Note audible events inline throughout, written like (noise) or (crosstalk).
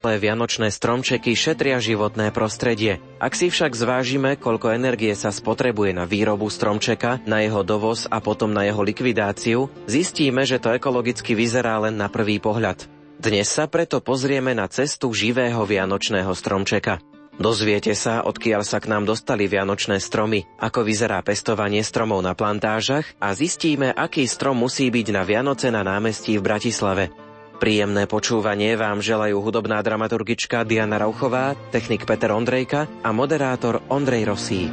Ale vianočné stromčeky šetria životné prostredie. Ak si však zvážime, koľko energie sa spotrebuje na výrobu stromčeka, na jeho dovoz a potom na jeho likvidáciu, zistíme, že to ekologicky vyzerá len na prvý pohľad. Dnes sa preto pozrieme na cestu živého vianočného stromčeka. Dozviete sa, odkiaľ sa k nám dostali vianočné stromy, ako vyzerá pestovanie stromov na plantážach a zistíme, aký strom musí byť na Vianoce na námestí v Bratislave. Príjemné počúvanie vám želajú hudobná dramaturgička Diana Rauchová, technik Peter Ondrejka a moderátor Ondrej Rosík.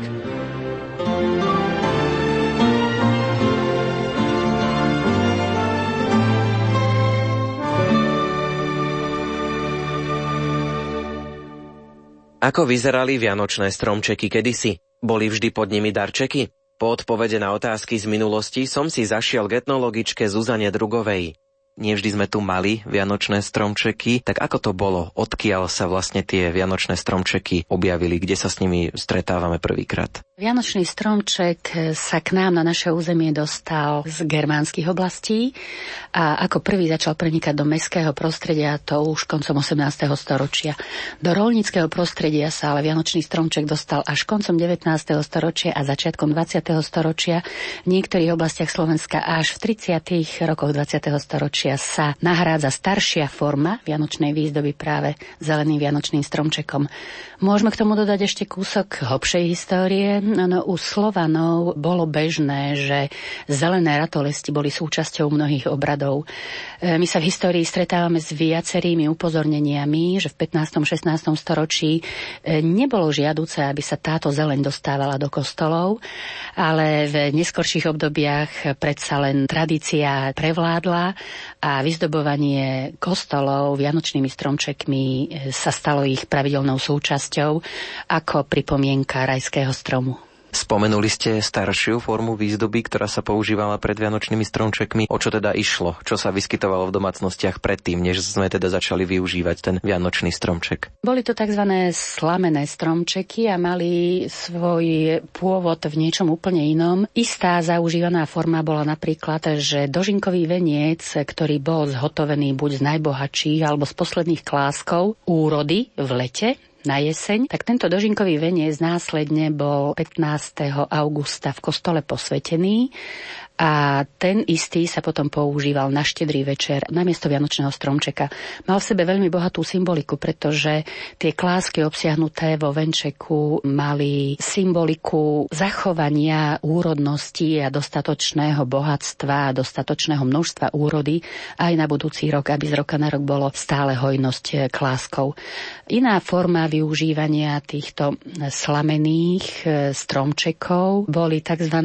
Ako vyzerali vianočné stromčeky kedysi? Boli vždy pod nimi darčeky? Po odpovede na otázky z minulosti som si zašiel k etnologičke Zuzane Drugovej nevždy sme tu mali vianočné stromčeky. Tak ako to bolo? Odkiaľ sa vlastne tie vianočné stromčeky objavili? Kde sa s nimi stretávame prvýkrát? Vianočný stromček sa k nám na naše územie dostal z germánskych oblastí a ako prvý začal prenikať do mestského prostredia to už koncom 18. storočia. Do rolnického prostredia sa ale Vianočný stromček dostal až koncom 19. storočia a začiatkom 20. storočia, v niektorých oblastiach Slovenska až v 30. rokoch 20. storočia storočia sa nahrádza staršia forma vianočnej výzdoby práve zeleným vianočným stromčekom. Môžeme k tomu dodať ešte kúsok hlbšej histórie. No, u Slovanov bolo bežné, že zelené ratolesti boli súčasťou mnohých obradov. E, my sa v histórii stretávame s viacerými upozorneniami, že v 15. 16. storočí e, nebolo žiaduce, aby sa táto zeleň dostávala do kostolov, ale v neskorších obdobiach predsa len tradícia prevládla a vyzdobovanie kostolov vianočnými stromčekmi e, sa stalo ich pravidelnou súčasťou ako pripomienka rajského stromu. Spomenuli ste staršiu formu výzdoby, ktorá sa používala pred vianočnými stromčekmi. O čo teda išlo? Čo sa vyskytovalo v domácnostiach predtým, než sme teda začali využívať ten vianočný stromček? Boli to tzv. slamené stromčeky a mali svoj pôvod v niečom úplne inom. Istá zaužívaná forma bola napríklad, že dožinkový veniec, ktorý bol zhotovený buď z najbohatších alebo z posledných kláskov úrody v lete, na jeseň, tak tento dožinkový veniec následne bol 15. augusta v kostole posvetený a ten istý sa potom používal na štedrý večer namiesto Vianočného stromčeka. Mal v sebe veľmi bohatú symboliku, pretože tie klásky obsiahnuté vo venčeku mali symboliku zachovania úrodnosti a dostatočného bohatstva a dostatočného množstva úrody aj na budúci rok, aby z roka na rok bolo stále hojnosť kláskov. Iná forma využívania týchto slamených stromčekov boli tzv.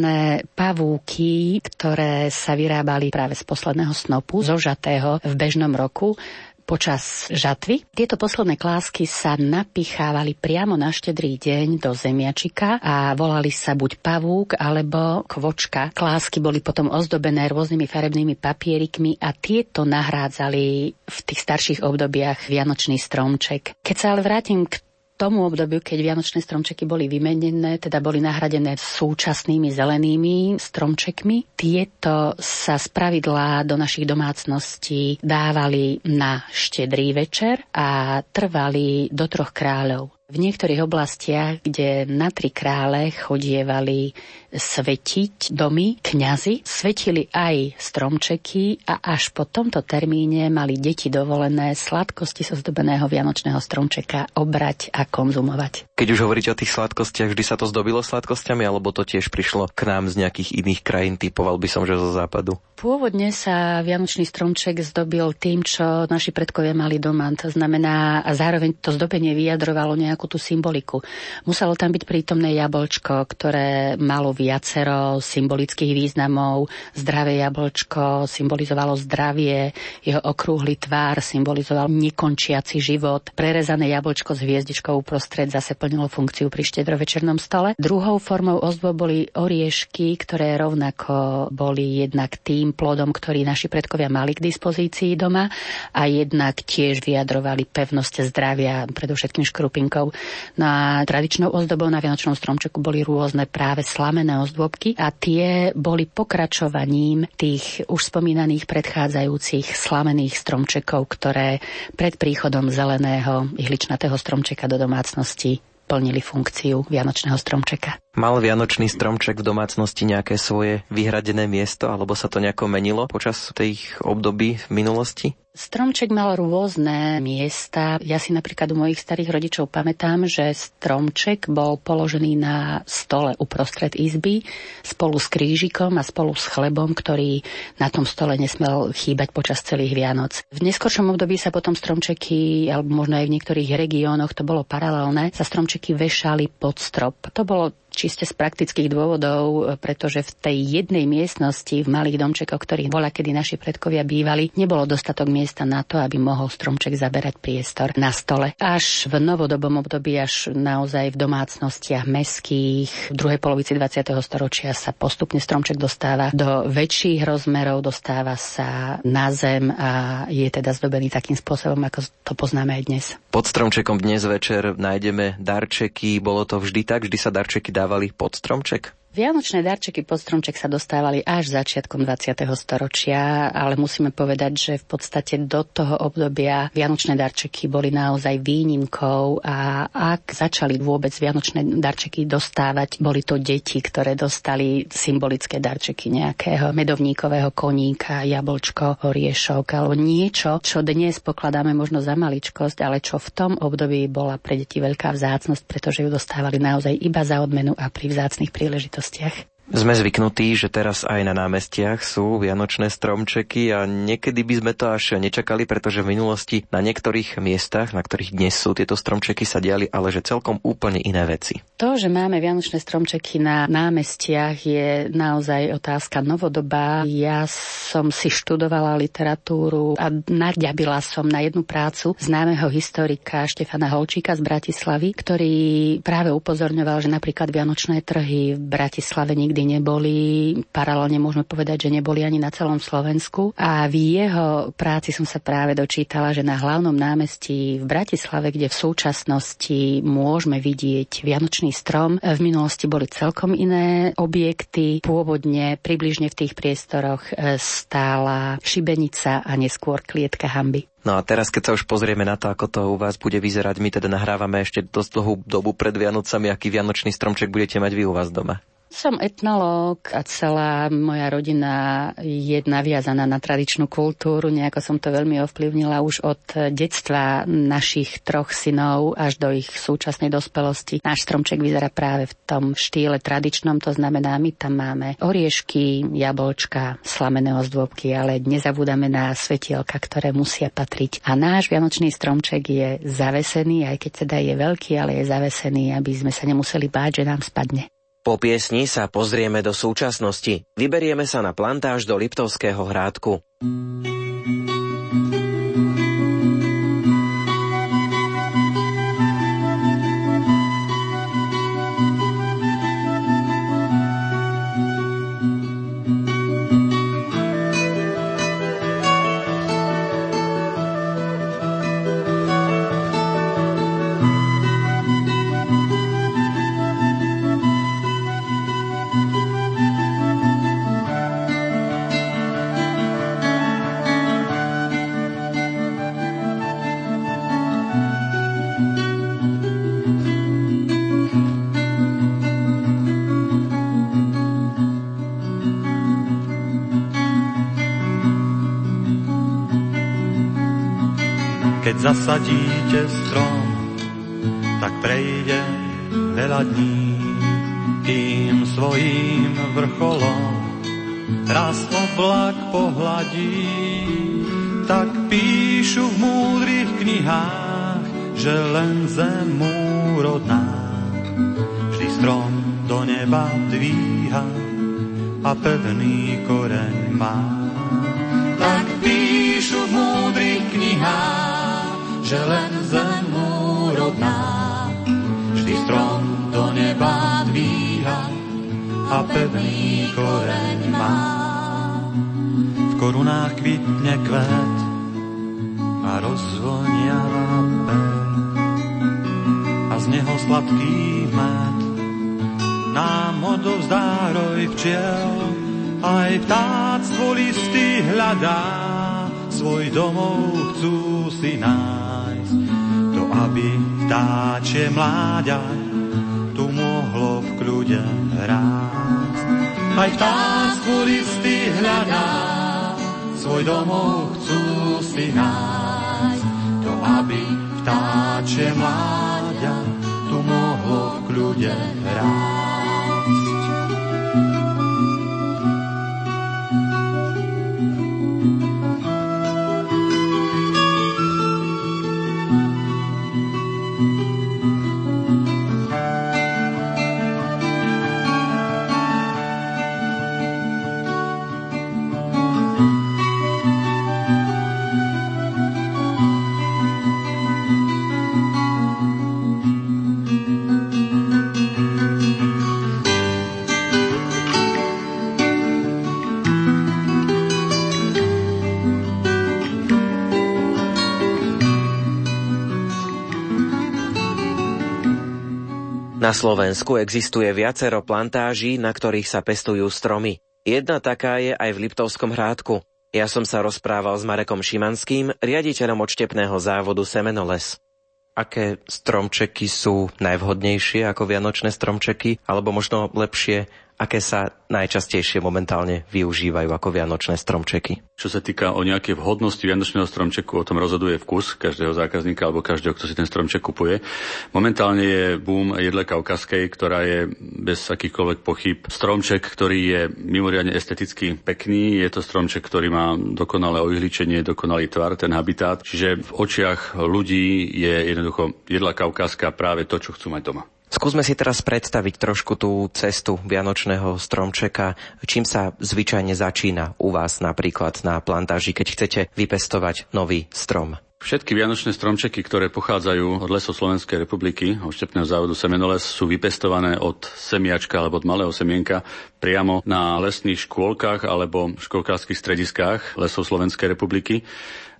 pavúky, ktoré sa vyrábali práve z posledného snopu, zožatého v bežnom roku počas žatvy. Tieto posledné klásky sa napichávali priamo na štedrý deň do zemiačika a volali sa buď pavúk alebo kvočka. Klásky boli potom ozdobené rôznymi farebnými papierikmi a tieto nahrádzali v tých starších obdobiach Vianočný stromček. Keď sa ale vrátim k tomu obdobiu, keď vianočné stromčeky boli vymenené, teda boli nahradené súčasnými zelenými stromčekmi, tieto sa z pravidla do našich domácností dávali na štedrý večer a trvali do troch kráľov. V niektorých oblastiach, kde na tri krále chodievali svetiť domy, kňazi, svetili aj stromčeky a až po tomto termíne mali deti dovolené sladkosti zo zdobeného vianočného stromčeka obrať a konzumovať. Keď už hovoríte o tých sladkostiach, vždy sa to zdobilo sladkosťami, alebo to tiež prišlo k nám z nejakých iných krajín, typoval by som, že zo západu? Pôvodne sa vianočný stromček zdobil tým, čo naši predkovia mali doma. To znamená, a zároveň to zdobenie vyjadrovalo nejakú tú symboliku. Muselo tam byť prítomné jablčko, ktoré malo viacero symbolických významov. Zdravé jablčko symbolizovalo zdravie, jeho okrúhly tvár symbolizoval nekončiaci život. Prerezané jablčko s hviezdičkou uprostred zase plnilo funkciu pri štedrovečernom stole. Druhou formou ozdob boli oriešky, ktoré rovnako boli jednak tým plodom, ktorý naši predkovia mali k dispozícii doma a jednak tiež vyjadrovali pevnosť zdravia, predovšetkým škrupinkou stromčekov. Na tradičnou ozdobou na Vianočnom stromčeku boli rôzne práve slamené ozdôbky a tie boli pokračovaním tých už spomínaných predchádzajúcich slamených stromčekov, ktoré pred príchodom zeleného ihličnatého stromčeka do domácnosti plnili funkciu Vianočného stromčeka. Mal Vianočný stromček v domácnosti nejaké svoje vyhradené miesto, alebo sa to nejako menilo počas tých období v minulosti? Stromček mal rôzne miesta. Ja si napríklad u mojich starých rodičov pamätám, že stromček bol položený na stole uprostred izby spolu s krížikom a spolu s chlebom, ktorý na tom stole nesmel chýbať počas celých Vianoc. V neskôršom období sa potom stromčeky, alebo možno aj v niektorých regiónoch to bolo paralelné, sa stromčeky vešali pod strop. To bolo čiste z praktických dôvodov, pretože v tej jednej miestnosti v malých domčekoch, ktorých bola, kedy naši predkovia bývali, nebolo dostatok miesta na to, aby mohol stromček zaberať priestor na stole. Až v novodobom období, až naozaj v domácnostiach meských, v druhej polovici 20. storočia sa postupne stromček dostáva do väčších rozmerov, dostáva sa na zem a je teda zdobený takým spôsobom, ako to poznáme aj dnes. Pod stromčekom dnes večer nájdeme darčeky. Bolo to vždy tak? Vždy sa darčeky dávali pod stromček? Vianočné darčeky pod stromček sa dostávali až začiatkom 20. storočia, ale musíme povedať, že v podstate do toho obdobia Vianočné darčeky boli naozaj výnimkou a ak začali vôbec Vianočné darčeky dostávať, boli to deti, ktoré dostali symbolické darčeky nejakého medovníkového koníka, jablčko, oriešok alebo niečo, čo dnes pokladáme možno za maličkosť, ale čo v tom období bola pre deti veľká vzácnosť, pretože ju dostávali naozaj iba za odmenu a pri vzácnych príležitostiach príležitostiach. Sme zvyknutí, že teraz aj na námestiach sú vianočné stromčeky a niekedy by sme to až nečakali, pretože v minulosti na niektorých miestach, na ktorých dnes sú tieto stromčeky, sa diali ale že celkom úplne iné veci. To, že máme vianočné stromčeky na námestiach je naozaj otázka novodobá. Ja som si študovala literatúru a naďabila som na jednu prácu známeho historika Štefana Holčíka z Bratislavy, ktorý práve upozorňoval, že napríklad vianočné trhy v Bratislave nikdy nikdy neboli, paralelne môžeme povedať, že neboli ani na celom Slovensku. A v jeho práci som sa práve dočítala, že na hlavnom námestí v Bratislave, kde v súčasnosti môžeme vidieť Vianočný strom, v minulosti boli celkom iné objekty. Pôvodne približne v tých priestoroch e, stála šibenica a neskôr klietka hamby. No a teraz, keď sa už pozrieme na to, ako to u vás bude vyzerať, my teda nahrávame ešte dosť dlhú dobu pred Vianocami, aký vianočný stromček budete mať vy u vás doma. Som etnológ a celá moja rodina je naviazaná na tradičnú kultúru. Nejako som to veľmi ovplyvnila už od detstva našich troch synov až do ich súčasnej dospelosti. Náš stromček vyzerá práve v tom štýle tradičnom, to znamená, my tam máme oriešky, jablčka, slamené ozdôbky, ale nezabúdame na svetielka, ktoré musia patriť. A náš vianočný stromček je zavesený, aj keď teda je veľký, ale je zavesený, aby sme sa nemuseli báť, že nám spadne. Po piesni sa pozrieme do súčasnosti. Vyberieme sa na plantáž do Liptovského hrádku. Zasadíte strom, tak prejde veľa dní tým svojím vrcholom. Raz oblak pohladí, tak píšu v múdrych knihách, že len zem rodná vždy strom do neba dvíha a pevný koreň má. Tak píšu v múdrych knihách, že len zem rodná vždy strom do neba dvíha a pevný koreň má. V korunách kvitne kvet a rozvonia pev a sladký med. Nám odovzdá roj včiel, aj vtáctvo listy hľadá, svoj domov chcú si nájsť. Aby vtáčie mláďa tu mohlo v kľude hrať. Aj vtáctvo listy hľadá, svoj domov chcú si nájsť. To, aby vtáčie mláďa tu mohlo v kľude hrať. Na Slovensku existuje viacero plantáží, na ktorých sa pestujú stromy. Jedna taká je aj v Liptovskom hrádku. Ja som sa rozprával s Marekom Šimanským, riaditeľom odštepného závodu Semenoles. Aké stromčeky sú najvhodnejšie ako vianočné stromčeky, alebo možno lepšie aké sa najčastejšie momentálne využívajú ako vianočné stromčeky. Čo sa týka o nejakej vhodnosti vianočného stromčeku, o tom rozhoduje vkus každého zákazníka alebo každého, kto si ten stromček kupuje. Momentálne je boom jedle kaukaskej, ktorá je bez akýchkoľvek pochyb stromček, ktorý je mimoriadne esteticky pekný. Je to stromček, ktorý má dokonalé oihličenie, dokonalý tvar, ten habitát. Čiže v očiach ľudí je jednoducho jedla kaukaska práve to, čo chcú mať doma. Skúsme si teraz predstaviť trošku tú cestu Vianočného stromčeka. Čím sa zvyčajne začína u vás napríklad na plantáži, keď chcete vypestovať nový strom? Všetky vianočné stromčeky, ktoré pochádzajú od lesov Slovenskej republiky, od štepného závodu Semenoles, sú vypestované od semiačka alebo od malého semienka priamo na lesných škôlkach alebo škôlkárskych strediskách lesov Slovenskej republiky.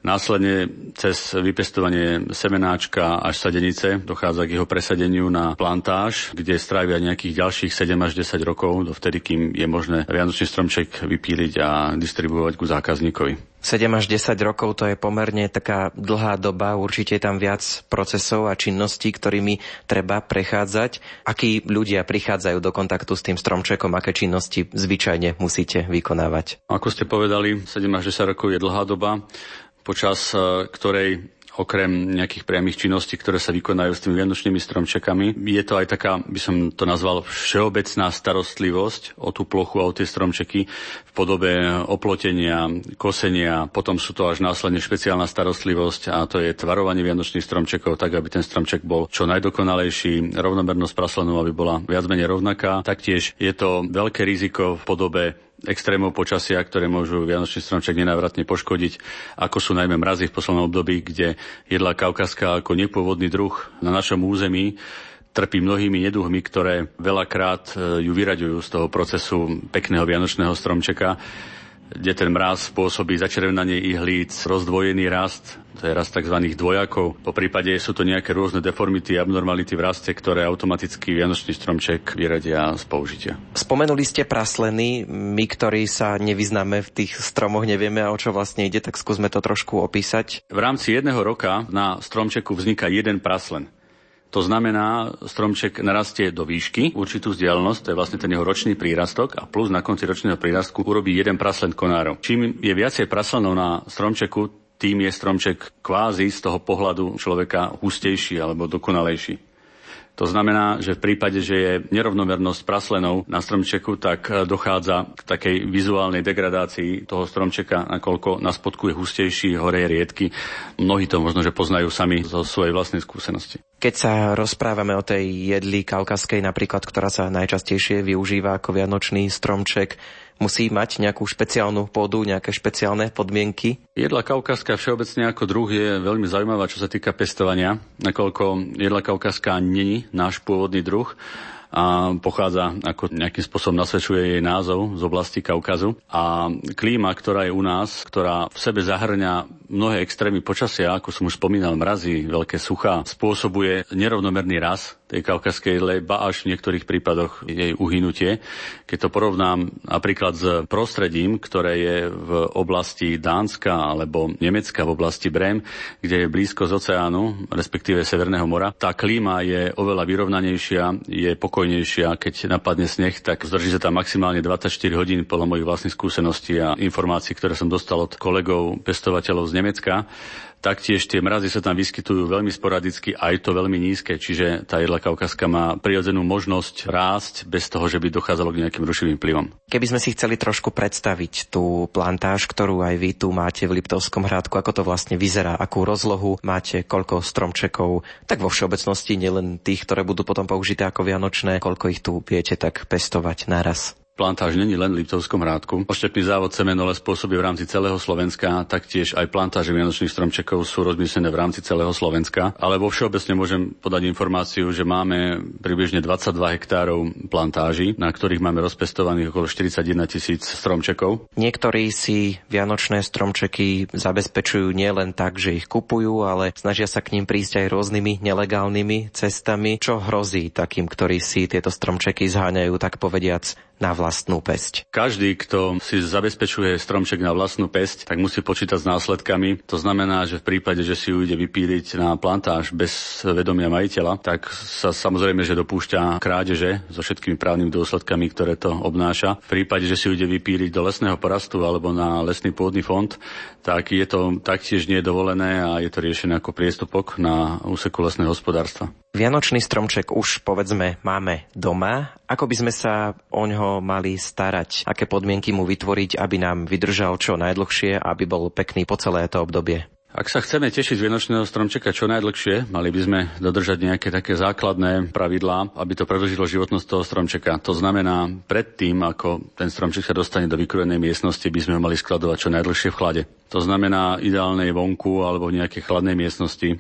Následne cez vypestovanie semenáčka až sadenice dochádza k jeho presadeniu na plantáž, kde strávia nejakých ďalších 7 až 10 rokov, dovtedy, kým je možné vianočný stromček vypíliť a distribuovať ku zákazníkovi. 7 až 10 rokov to je pomerne taká dlhá doba, určite je tam viac procesov a činností, ktorými treba prechádzať. Akí ľudia prichádzajú do kontaktu s tým stromčekom, aké činnosti zvyčajne musíte vykonávať? Ako ste povedali, 7 až 10 rokov je dlhá doba počas e, ktorej okrem nejakých priamých činností, ktoré sa vykonajú s tými vianočnými stromčekami. Je to aj taká, by som to nazval, všeobecná starostlivosť o tú plochu a o tie stromčeky v podobe oplotenia, kosenia. Potom sú to až následne špeciálna starostlivosť a to je tvarovanie vianočných stromčekov tak, aby ten stromček bol čo najdokonalejší, rovnomernosť praslenov, aby bola viac menej rovnaká. Taktiež je to veľké riziko v podobe extrémov počasia, ktoré môžu Vianočný stromček nenávratne poškodiť, ako sú najmä mrazy v poslednom období, kde jedla kaukaska ako nepôvodný druh na našom území trpí mnohými neduhmi, ktoré veľakrát e, ju vyraďujú z toho procesu pekného vianočného stromčeka kde ten mraz spôsobí začervenanie ihlíc, rozdvojený rast, to je rast tzv. dvojakov. Po prípade sú to nejaké rôzne deformity, abnormality v raste, ktoré automaticky vianočný stromček vyradia z použitia. Spomenuli ste prasleny, my, ktorí sa nevyznáme v tých stromoch, nevieme, o čo vlastne ide, tak skúsme to trošku opísať. V rámci jedného roka na stromčeku vzniká jeden praslen. To znamená, stromček narastie do výšky, určitú vzdialenosť, to je vlastne ten jeho ročný prírastok a plus na konci ročného prírastku urobí jeden praslen konárov. Čím je viacej praslenov na stromčeku, tým je stromček kvázi z toho pohľadu človeka hustejší alebo dokonalejší. To znamená, že v prípade, že je nerovnomernosť praslenov na stromčeku, tak e, dochádza k takej vizuálnej degradácii toho stromčeka, nakoľko na spodku je hustejší, hore je riedky. Mnohí to možno, že poznajú sami zo svojej vlastnej skúsenosti. Keď sa rozprávame o tej jedli kaukaskej napríklad, ktorá sa najčastejšie využíva ako vianočný stromček, musí mať nejakú špeciálnu pôdu, nejaké špeciálne podmienky? Jedla kaukaska všeobecne ako druh je veľmi zaujímavá, čo sa týka pestovania, nakoľko jedla kaukaska není náš pôvodný druh a pochádza, ako nejakým spôsobom nasvedčuje jej názov z oblasti Kaukazu. A klíma, ktorá je u nás, ktorá v sebe zahrňa mnohé extrémy počasia, ako som už spomínal, mrazy, veľké suchá, spôsobuje nerovnomerný raz tej kaukaskej leba až v niektorých prípadoch jej uhynutie. Keď to porovnám napríklad s prostredím, ktoré je v oblasti Dánska alebo Nemecka v oblasti Brem, kde je blízko z oceánu, respektíve Severného mora, tá klíma je oveľa vyrovnanejšia, je pokojnejšia. Keď napadne sneh, tak zdrží sa tam maximálne 24 hodín podľa mojich vlastných skúseností a informácií, ktoré som dostal od kolegov pestovateľov z Nemecka. Taktiež tie mrazy sa tam vyskytujú veľmi sporadicky, aj to veľmi nízke, čiže tá jedla kaukaska má prirodzenú možnosť rásť bez toho, že by dochádzalo k nejakým rušivým vplyvom. Keby sme si chceli trošku predstaviť tú plantáž, ktorú aj vy tu máte v Liptovskom hrádku, ako to vlastne vyzerá, akú rozlohu máte, koľko stromčekov, tak vo všeobecnosti nielen tých, ktoré budú potom použité ako vianočné, koľko ich tu viete tak pestovať naraz. Plantáž není len v Liptovskom hrádku. Oštepný závod semenole spôsobí v rámci celého Slovenska, taktiež aj plantáže vianočných stromčekov sú rozmyslené v rámci celého Slovenska. Ale vo všeobecne môžem podať informáciu, že máme približne 22 hektárov plantáží, na ktorých máme rozpestovaných okolo 41 tisíc stromčekov. Niektorí si vianočné stromčeky zabezpečujú nielen tak, že ich kupujú, ale snažia sa k ním prísť aj rôznymi nelegálnymi cestami. Čo hrozí takým, ktorí si tieto stromčeky zháňajú, tak povediac, na vlastnú pesť. Každý, kto si zabezpečuje stromček na vlastnú pesť, tak musí počítať s následkami. To znamená, že v prípade, že si ju ide vypíliť na plantáž bez vedomia majiteľa, tak sa samozrejme, že dopúšťa krádeže so všetkými právnymi dôsledkami, ktoré to obnáša. V prípade, že si ju ide vypíliť do lesného porastu alebo na lesný pôdny fond, tak je to taktiež nie dovolené a je to riešené ako priestupok na úseku lesného hospodárstva. Vianočný stromček už povedzme máme doma. Ako by sme sa o ňo mali starať? Aké podmienky mu vytvoriť, aby nám vydržal čo najdlhšie, aby bol pekný po celé to obdobie? Ak sa chceme tešiť z Vianočného stromčeka čo najdlhšie, mali by sme dodržať nejaké také základné pravidlá, aby to predlžilo životnosť toho stromčeka. To znamená, predtým, ako ten stromček sa dostane do vykrojenej miestnosti, by sme ho mali skladovať čo najdlhšie v chlade. To znamená ideálnej vonku alebo v nejakej chladnej miestnosti.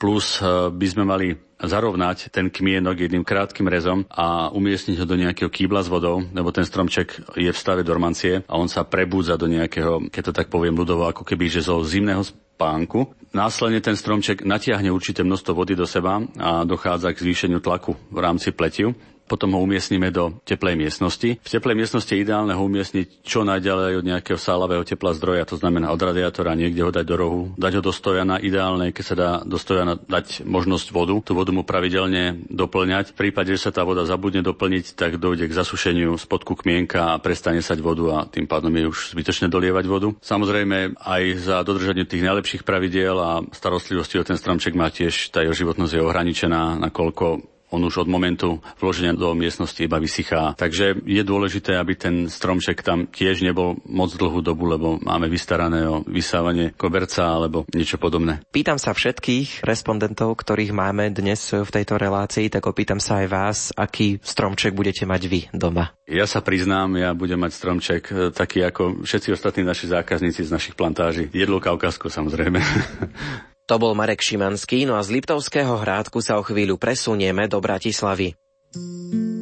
Plus eh, by sme mali zarovnať ten kmienok jedným krátkým rezom a umiestniť ho do nejakého kýbla s vodou, lebo ten stromček je v stave dormancie a on sa prebúdza do nejakého, keď to tak poviem ľudovo, ako keby že zo zimného spánku. Následne ten stromček natiahne určité množstvo vody do seba a dochádza k zvýšeniu tlaku v rámci pletiu potom ho umiestnime do teplej miestnosti. V teplej miestnosti je ideálne ho umiestniť čo najďalej od nejakého sálavého tepla zdroja, to znamená od radiátora, niekde ho dať do rohu, dať ho do stojana, ideálne, keď sa dá do stojana dať možnosť vodu, tú vodu mu pravidelne doplňať. V prípade, že sa tá voda zabudne doplniť, tak dojde k zasušeniu spodku kmienka a prestane sať vodu a tým pádom je už zbytočne dolievať vodu. Samozrejme, aj za dodržanie tých najlepších pravidiel a starostlivosti o ten stromček má tiež tá jeho životnosť je ohraničená, nakoľko on už od momentu vloženia do miestnosti iba vysychá. Takže je dôležité, aby ten stromček tam tiež nebol moc dlhú dobu, lebo máme vystarané o vysávanie koberca alebo niečo podobné. Pýtam sa všetkých respondentov, ktorých máme dnes v tejto relácii, tak opýtam sa aj vás, aký stromček budete mať vy doma. Ja sa priznám, ja budem mať stromček e, taký ako všetci ostatní naši zákazníci z našich plantáží. Jedlo Kaukasko samozrejme. (laughs) To bol Marek Šimanský, no a z Liptovského hrádku sa o chvíľu presunieme do Bratislavy. v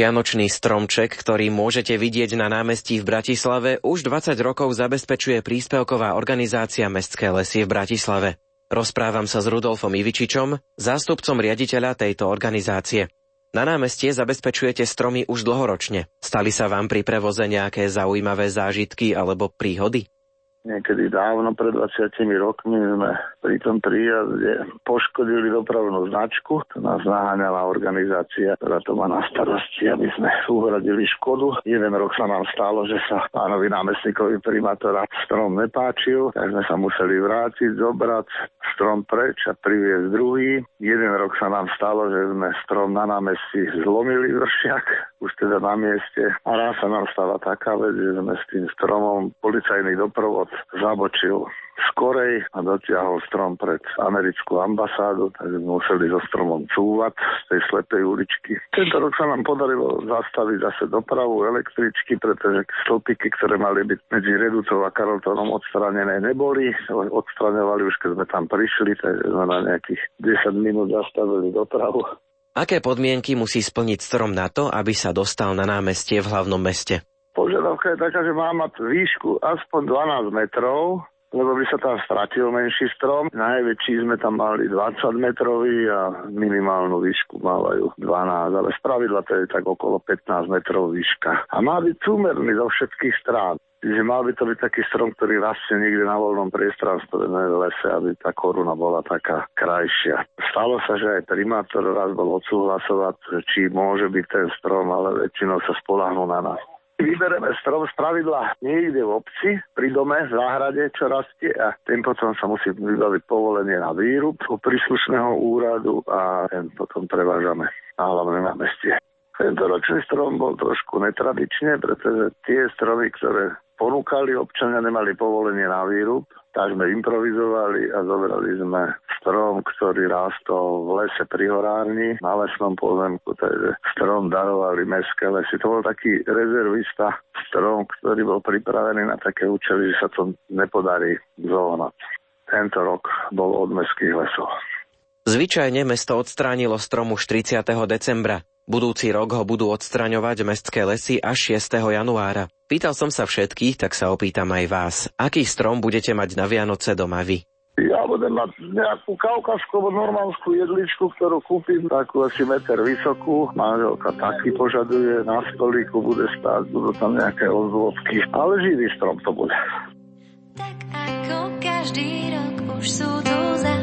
Vianočný stromček, ktorý môžete vidieť na námestí v Bratislave, už 20 rokov zabezpečuje príspevková organizácia Mestské lesy v Bratislave. Rozprávam sa s Rudolfom Ivičičom, zástupcom riaditeľa tejto organizácie. Na námestie zabezpečujete stromy už dlhoročne. Stali sa vám pri prevoze nejaké zaujímavé zážitky alebo príhody? Niekedy dávno, pred 20 rokmi, sme pri tom príjazde poškodili dopravnú značku. To nás naháňala organizácia, ktorá to má na starosti, aby sme uhradili škodu. Jeden rok sa nám stalo, že sa pánovi námestníkovi primátora strom nepáčil, tak sme sa museli vrátiť, zobrať strom preč a priviesť druhý. Jeden rok sa nám stalo, že sme strom na námestí zlomili vršiak, už teda na mieste. A raz sa nám stala taká vec, že sme s tým stromom policajný doprovod zabočil skorej a dotiahol strom pred americkú ambasádu, takže museli so stromom cúvať z tej slepej uličky. Tento rok sa nám podarilo zastaviť zase dopravu električky, pretože stĺpiky, ktoré mali byť medzi Reducov a Karoltonom odstranené, neboli. Odstraňovali už, keď sme tam prišli, takže sme na nejakých 10 minút zastavili dopravu. Aké podmienky musí splniť strom na to, aby sa dostal na námestie v hlavnom meste? Požiadavka je taká, že má mať výšku aspoň 12 metrov, lebo by sa tam stratil menší strom. Najväčší sme tam mali 20 metrový a minimálnu výšku mávajú 12, ale spravidla to je tak okolo 15 metrov výška. A má byť súmerný zo všetkých strán. Čiže mal by to byť taký strom, ktorý rastie niekde na voľnom priestranstve, ne v lese, aby tá koruna bola taká krajšia. Stalo sa, že aj primátor raz bol odsúhlasovať, či môže byť ten strom, ale väčšinou sa spolahnú na nás. Vybereme strom z pravidla niekde v obci, pri dome, v záhrade, čo rastie a tým potom sa musí vybaviť povolenie na výrub u príslušného úradu a ten potom prevážame na hlavné námestie. Tento ročný strom bol trošku netradične, pretože tie stromy, ktoré ponúkali, občania nemali povolenie na výrub, tak sme improvizovali a zobrali sme strom, ktorý rástol v lese pri horárni na lesnom pozemku, takže strom darovali mestské lesy. To bol taký rezervista strom, ktorý bol pripravený na také účely, že sa to nepodarí zohnať. Tento rok bol od mestských lesov. Zvyčajne mesto odstránilo strom už 30. decembra. Budúci rok ho budú odstraňovať mestské lesy až 6. januára. Pýtal som sa všetkých, tak sa opýtam aj vás. Aký strom budete mať na Vianoce doma vy? Ja budem mať nejakú kaukaskú alebo normálskú jedličku, ktorú kúpim, takú asi meter vysokú. Manželka taky požaduje, na stolíku bude stáť, budú tam nejaké ozvozky, ale živý strom to bude. Tak ako každý rok už sú tu zas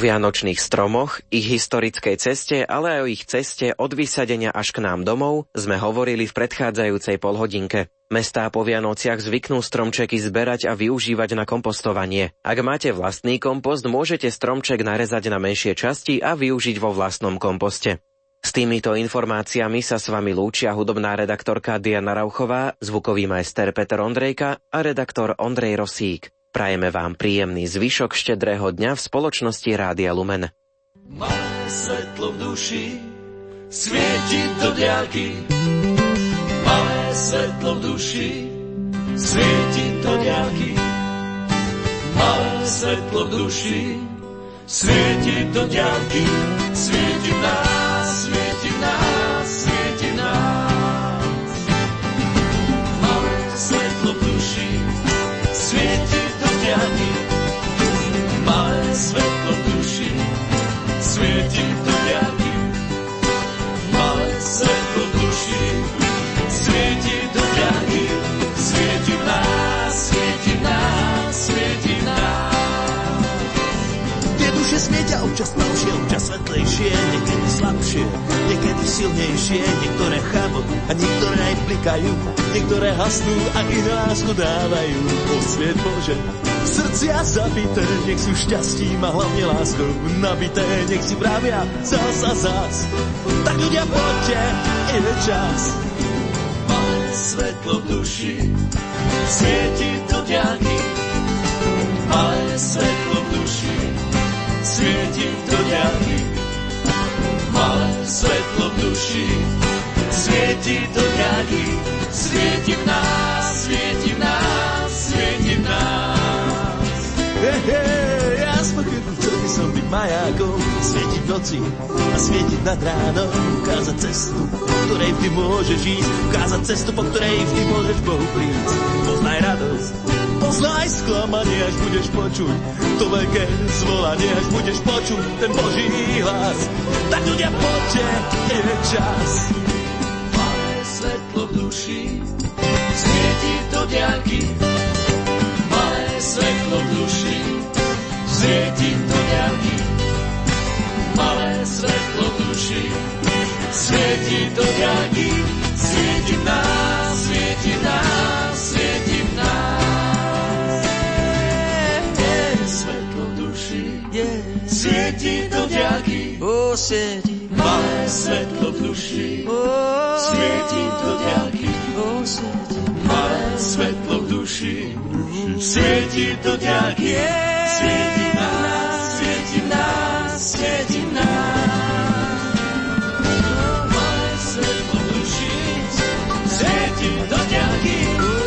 vianočných stromoch, ich historickej ceste, ale aj o ich ceste od vysadenia až k nám domov sme hovorili v predchádzajúcej polhodinke. Mestá po Vianociach zvyknú stromčeky zberať a využívať na kompostovanie. Ak máte vlastný kompost, môžete stromček narezať na menšie časti a využiť vo vlastnom komposte. S týmito informáciami sa s vami lúčia hudobná redaktorka Diana Rauchová, zvukový majster Peter Ondrejka a redaktor Ondrej Rosík. Prajeme vám príjemný zvyšok štedrého dňa v spoločnosti Rádia Lumen. Malé svetlo v duši svieti do diaľky. Malé svetlo v duši svieti do diaľky. Malé svetlo v duši svieti do diaľky. Svieti v nás, občas tmavšie, občas svetlejšie, niekedy slabšie, niekedy silnejšie, niektoré chápu a niektoré aj plikajú, niektoré hasnú a iné lásku dávajú. O sviet Bože, srdcia zabité, nech sú šťastím a hlavne láskou nabité, nech si pravia zás a zás. Tak ľudia poďte, je čas. Malé svetlo v duši svieti do diaľky. Malé svetlo v duši svieti do diaľky. Malé svetlo v duši svieti do diaľky. Svieti v nás, svieti v nás, svieti v nás. Hey, hey, ja spokojný, chcel by som byť majákom, svietiť v noci a svietiť nad ránom, ukázať cestu, po ktorej vždy môžeš ísť, ukázať cestu, po ktorej vždy môžeš Bohu prísť. Poznaj radosť, poznaj sklamanie, až budeš počuť to veľké zvolanie, až budeš počuť ten Boží hlas. Tak ľudia, poďte, je čas. Malé svetlo v duši svieti do diaľky. Malé svetlo v duši svieti do diaľky. Malé svetlo v duši svieti do diaľky. Svieti Svieti, Malé svetlo v duši svieti do diaľky. Malé svetlo v duši svieti do diaľky. Svieti nás, svieti nás, svieti nás.